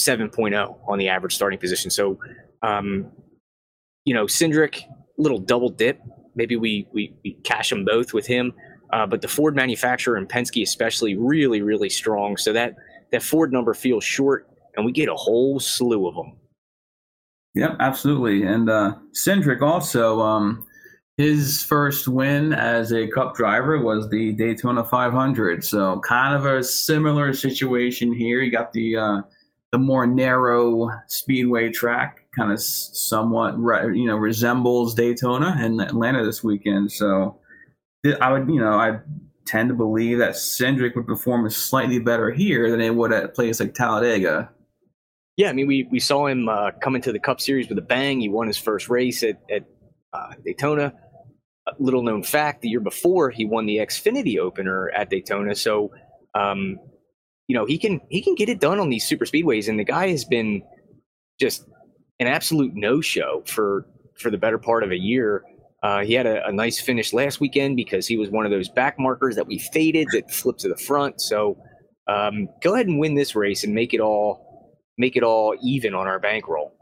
Speaker 2: 7.0 on the average starting position. So, um, you know, Cindric, little double dip. Maybe we, we, we cash them both with him. Uh, but the Ford manufacturer and Penske especially really, really strong. So that, that Ford number feels short, and we get a whole slew of them.
Speaker 3: Yep, absolutely. And uh, Cindric also, um, his first win as a cup driver was the Daytona 500. So kind of a similar situation here. You got the uh, the more narrow speedway track, kind of somewhat you know resembles Daytona and Atlanta this weekend. So I would you know I tend to believe that Cindric would perform slightly better here than it would at a place like Talladega.
Speaker 2: Yeah, I mean we we saw him uh, come into the Cup Series with a bang. He won his first race at, at uh, Daytona. A little known fact: the year before, he won the Xfinity opener at Daytona. So, um, you know, he can he can get it done on these super speedways, and the guy has been just an absolute no show for for the better part of a year. Uh, he had a, a, nice finish last weekend because he was one of those back markers that we faded that flipped to the front. So um, go ahead and win this race and make it all make it all even on our bankroll.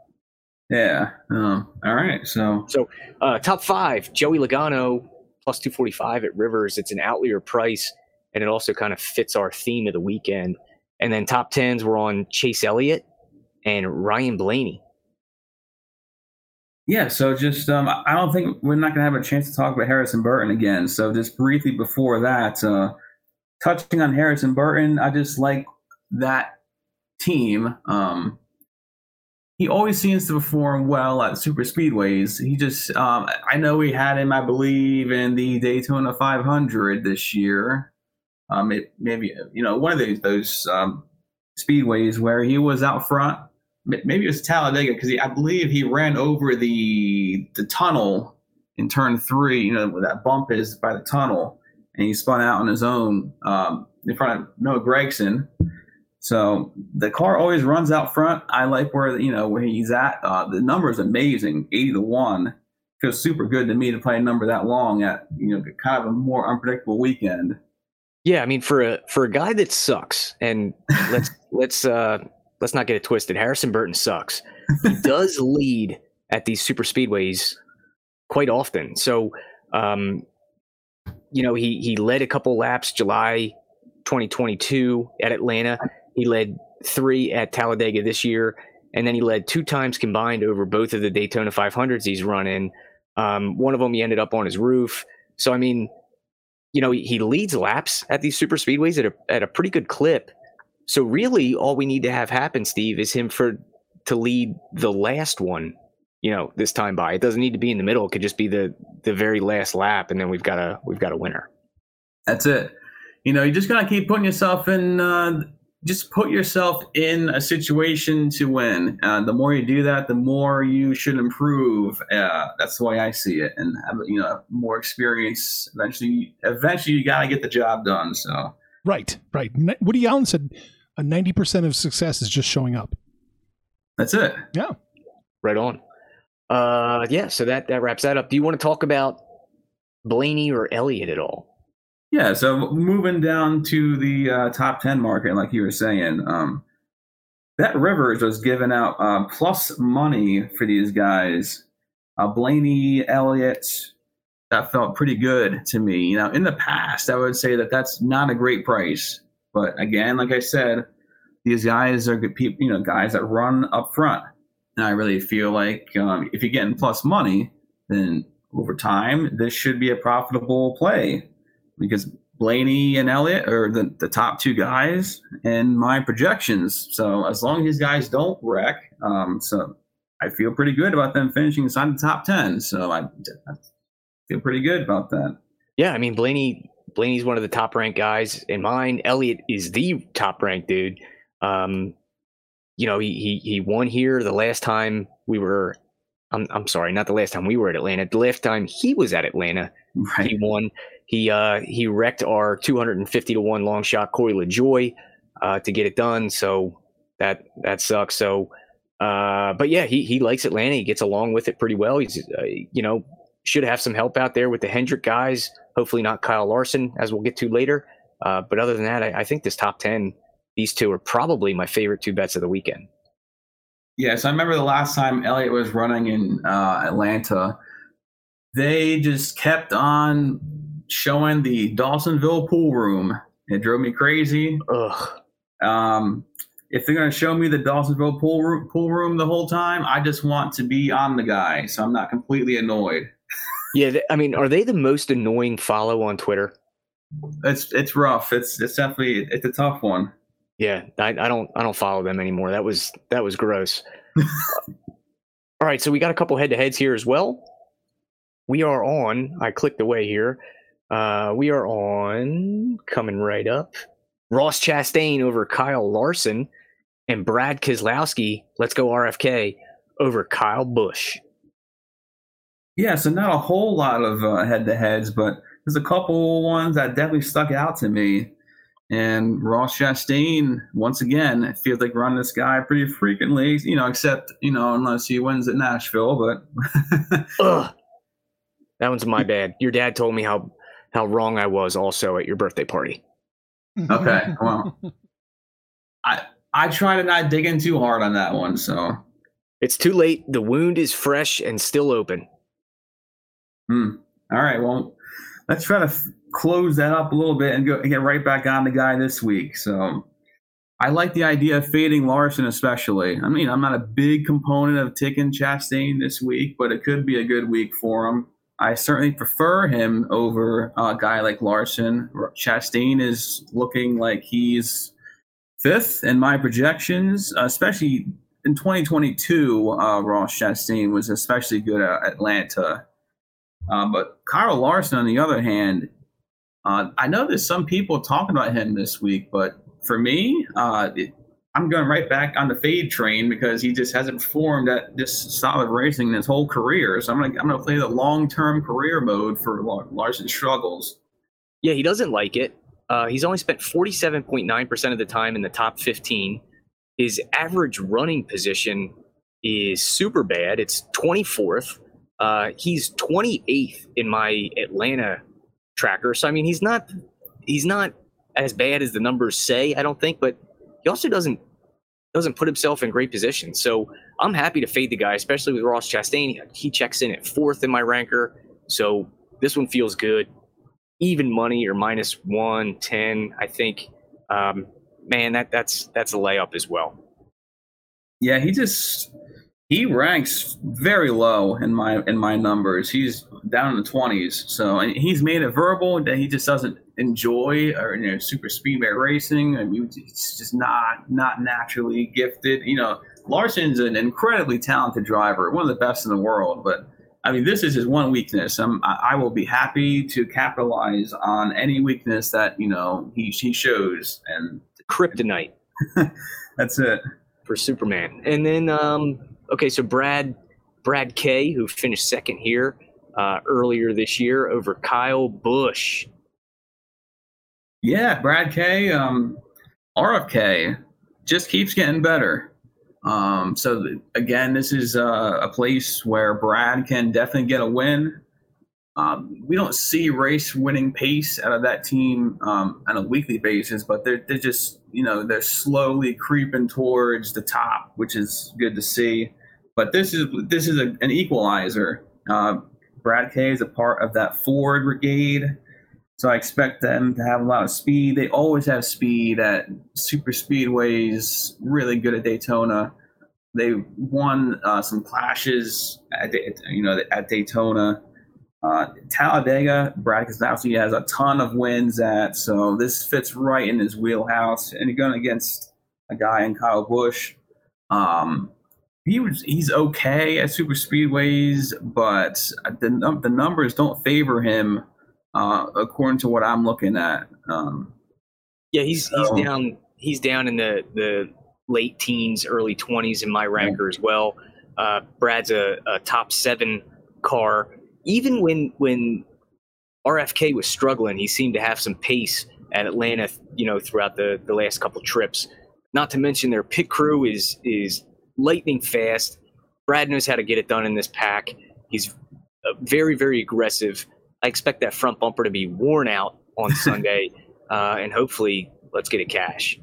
Speaker 3: Yeah. Um, all right. So
Speaker 2: so uh, top five: Joey Logano plus two forty five at Rivers. It's an outlier price, and it also kind of fits our theme of the weekend. And then top tens were on Chase Elliott and Ryan Blaney.
Speaker 3: Yeah, so just um, I don't think we're not going to have a chance to talk about Harrison Burton again. So just briefly before that, uh, touching on Harrison Burton, I just like that team. Um, he always seems to perform well at super speedways. He just, um, I know we had him, I believe, in the Daytona 500 this year. Um, it maybe you know one of those those um, speedways where he was out front. Maybe it was Talladega because I believe he ran over the the tunnel in turn three. You know where that bump is by the tunnel, and he spun out on his own um, in front of Noah Gragson. so the car always runs out front. I like where you know where he's at. Uh, the number is amazing, eighty to one. Feels super good to me to play a number that long at you know kind of a more unpredictable weekend.
Speaker 2: Yeah, I mean for a for a guy that sucks, and [laughs] let's let's uh let's not get it twisted. Harrison Burton sucks. He [laughs] does lead at these super speedways quite often. So um, you know he he led a couple laps July 2022 at Atlanta. He led three at Talladega this year, and then he led two times combined over both of the Daytona 500s he's run in. Um, one of them he ended up on his roof. So I mean, you know, he, he leads laps at these super speedways at a at a pretty good clip. So really, all we need to have happen, Steve, is him for to lead the last one. You know, this time by. It doesn't need to be in the middle. It could just be the the very last lap, and then we've got a we've got a winner.
Speaker 3: That's it. You know, you just gotta keep putting yourself in uh, just put yourself in a situation to win. Uh, the more you do that, the more you should improve. Uh, that's the way I see it, and have you know more experience. Eventually, eventually, you got to get the job done. So
Speaker 1: right, right. Woody Allen said a ninety percent of success is just showing up.
Speaker 3: That's it.
Speaker 1: Yeah.
Speaker 2: Right on. Uh, yeah. So that that wraps that up. Do you want to talk about Blaney or Elliott at all?
Speaker 3: Yeah, so moving down to the uh, top 10 market, like you were saying, um, that Rivers was giving out uh, plus money for these guys. Uh, Blaney, Elliott, that felt pretty good to me. You know, in the past, I would say that that's not a great price. But again, like I said, these guys are good people, you know, guys that run up front. And I really feel like um, if you're getting plus money, then over time, this should be a profitable play because Blaney and Elliott are the, the top two guys in my projections. So as long as these guys don't wreck, um, so I feel pretty good about them finishing inside the top 10. So I, I feel pretty good about that.
Speaker 2: Yeah, I mean Blaney Blaney's one of the top ranked guys in mine. Elliott is the top ranked dude. Um, you know, he, he he won here the last time we were. I'm I'm sorry, not the last time we were at Atlanta. The last time he was at Atlanta, right. he won. He uh he wrecked our 250 to one long shot Corey LaJoie uh, to get it done. So that that sucks. So, uh, but yeah, he he likes Atlanta. He gets along with it pretty well. He's uh, you know should have some help out there with the Hendrick guys. Hopefully not Kyle Larson, as we'll get to later. Uh, but other than that, I, I, think this top 10, these two are probably my favorite two bets of the weekend.
Speaker 3: Yes, I remember the last time Elliott was running in uh, Atlanta, they just kept on showing the Dawsonville pool room. It drove me crazy.
Speaker 2: Ugh.
Speaker 3: Um, if they're going to show me the Dawsonville pool room, pool room the whole time, I just want to be on the guy, so I'm not completely annoyed.
Speaker 2: Yeah, I mean, are they the most annoying follow on Twitter?
Speaker 3: It's it's rough. It's it's definitely it's a tough one.
Speaker 2: Yeah, I, I don't I don't follow them anymore. That was that was gross. [laughs] All right, so we got a couple head to heads here as well. We are on. I clicked away here. Uh, we are on coming right up. Ross Chastain over Kyle Larson and Brad Keselowski. Let's go RFK over Kyle Busch.
Speaker 3: Yeah, so not a whole lot of uh, head to heads, but there's a couple ones that definitely stuck out to me. And Ross Chastain, once again, it feels like running this guy pretty frequently, you know, except, you know, unless he wins at Nashville, but [laughs]
Speaker 2: Ugh. That one's my bad. Your dad told me how how wrong I was also at your birthday party.
Speaker 3: Okay. Well. I I try to not dig in too hard on that one, so
Speaker 2: it's too late. The wound is fresh and still open.
Speaker 3: Hmm. All right. Well, let's try to f- close that up a little bit and go get right back on the guy this week. So I like the idea of fading Larson, especially. I mean, I'm not a big component of taking Chastain this week, but it could be a good week for him. I certainly prefer him over a guy like Larson. Chastain is looking like he's fifth in my projections, especially in 2022. Uh, Ross Chastain was especially good at Atlanta. Um, but Kyle Larson, on the other hand, uh, I know there's some people talking about him this week, but for me, uh, it, I'm going right back on the fade train because he just hasn't performed at this solid racing in his whole career. So I'm going to I'm to play the long term career mode for Larson struggles.
Speaker 2: Yeah, he doesn't like it. Uh, he's only spent 47.9% of the time in the top 15. His average running position is super bad. It's 24th. Uh, he's 28th in my Atlanta tracker. So I mean, he's not he's not as bad as the numbers say. I don't think, but he also doesn't doesn't put himself in great position. So I'm happy to fade the guy, especially with Ross Chastain. He checks in at fourth in my ranker. So this one feels good. Even money or minus one ten, I think. Um, man, that that's that's a layup as well.
Speaker 3: Yeah, he just he ranks very low in my in my numbers. He's down in the twenties. So he's made it verbal that he just doesn't enjoy or you know super speedway racing. I mean, he's just not not naturally gifted. You know, Larson's an incredibly talented driver, one of the best in the world. But I mean, this is his one weakness. I'm, I will be happy to capitalize on any weakness that you know he he shows. And
Speaker 2: kryptonite. [laughs]
Speaker 3: That's it
Speaker 2: for Superman. And then um, Okay, so Brad Brad K, who finished second here uh, earlier this year over Kyle Busch.
Speaker 3: Yeah, Brad K, um, RFK just keeps getting better. Um, so th- again, this is uh, a place where Brad can definitely get a win. Um, we don't see race winning pace out of that team um, on a weekly basis, but they're, they're just, you know, they're slowly creeping towards the top, which is good to see. But this is this is a, an equalizer. Uh, Brad K is a part of that Ford brigade, so I expect them to have a lot of speed. They always have speed at super speedways. Really good at Daytona. they won uh, some clashes at you know at Daytona. Uh, Talladega, Brad Keselowski has a ton of wins at, so this fits right in his wheelhouse. And you're going against a guy in Kyle Busch. Um, he was he's okay at super speedways, but the the numbers don't favor him uh, according to what I'm looking at. Um,
Speaker 2: yeah, he's so. he's down he's down in the the late teens, early 20s in my ranker as well. Uh, Brad's a, a, top seven car. Even when when RFK was struggling, he seemed to have some pace at Atlanta. You know, throughout the the last couple trips. Not to mention their pit crew is is lightning fast. Brad knows how to get it done in this pack. He's very very aggressive. I expect that front bumper to be worn out on [laughs] Sunday, uh, and hopefully, let's get a cash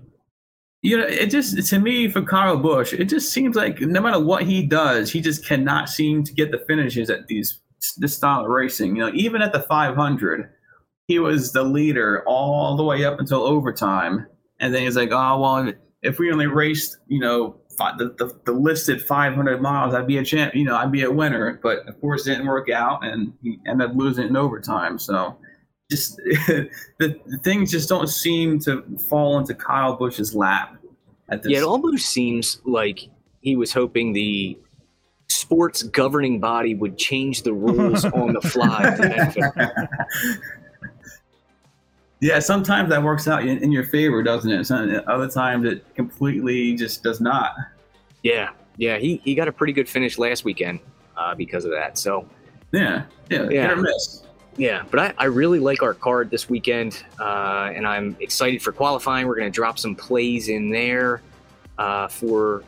Speaker 3: you know, it just to me for Kyle Busch, it just seems like no matter what he does, he just cannot seem to get the finishes at these this style of racing. You know, even at the 500, he was the leader all the way up until overtime, and then he's like, oh well, if we only raced, you know, the, the, the listed 500 miles, I'd be a champ. You know, I'd be a winner. But of course, it didn't work out, and he ended up losing in overtime. So just [laughs] the, the, things just don't seem to fall into Kyle Busch's lap.
Speaker 2: At this. Yeah, it almost seems like he was hoping the sports governing body would change the rules [laughs] on the fly. [laughs]
Speaker 3: yeah, sometimes that works out in, in your favor, doesn't it? Some, other times it completely just does not.
Speaker 2: Yeah, yeah, he, he got a pretty good finish last weekend uh, because of that. So
Speaker 3: yeah, yeah, yeah. hit or miss.
Speaker 2: Yeah, but I, I really like our card this weekend, uh, and I'm excited for qualifying. We're going to drop some plays in there uh, for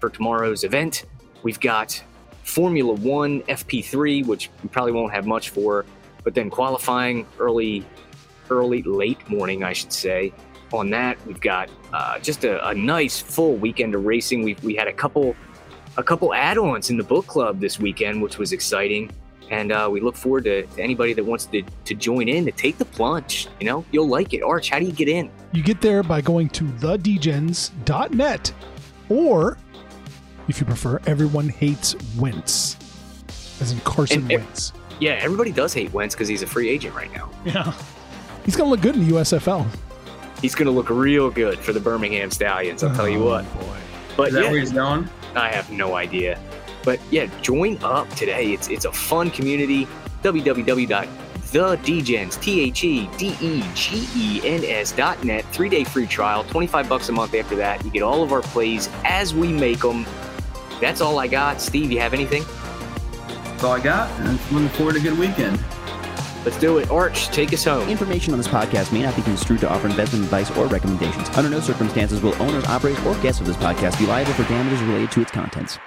Speaker 2: for tomorrow's event. We've got Formula One FP3, which we probably won't have much for, but then qualifying early, early late morning, I should say. On that, we've got uh, just a, a nice full weekend of racing. We we had a couple a couple add-ons in the book club this weekend, which was exciting. And uh, we look forward to, to, anybody that wants to, to join in to take the plunge. You know, you'll like it. Arch, how do you get in?
Speaker 1: You get there by going to thedegens.net or, if you prefer, everyone hates Wentz, as in Carson and, Wentz.
Speaker 2: Yeah, everybody does hate Wentz because he's a free agent right now.
Speaker 1: Yeah. He's going to look good in the USFL.
Speaker 2: He's going to look real good for the Birmingham Stallions, I'll oh, tell you oh, what. Boy.
Speaker 3: But Is that yeah, where he's going?
Speaker 2: I have no idea. But yeah, join up today. It's it's a fun community. www.thedegens, T-H-E-D-E-G-E-N-S dot net. Three-day free trial, 25 bucks a month after that. You get all of our plays as we make them. That's all I got. Steve, you have anything?
Speaker 3: That's all I got. I'm looking forward to a good weekend.
Speaker 2: Let's do it. Arch, take us home.
Speaker 4: Information on this podcast may not be construed to offer investment advice or recommendations. Under no circumstances will owners, operators, or guests of this podcast be liable for damages related to its contents.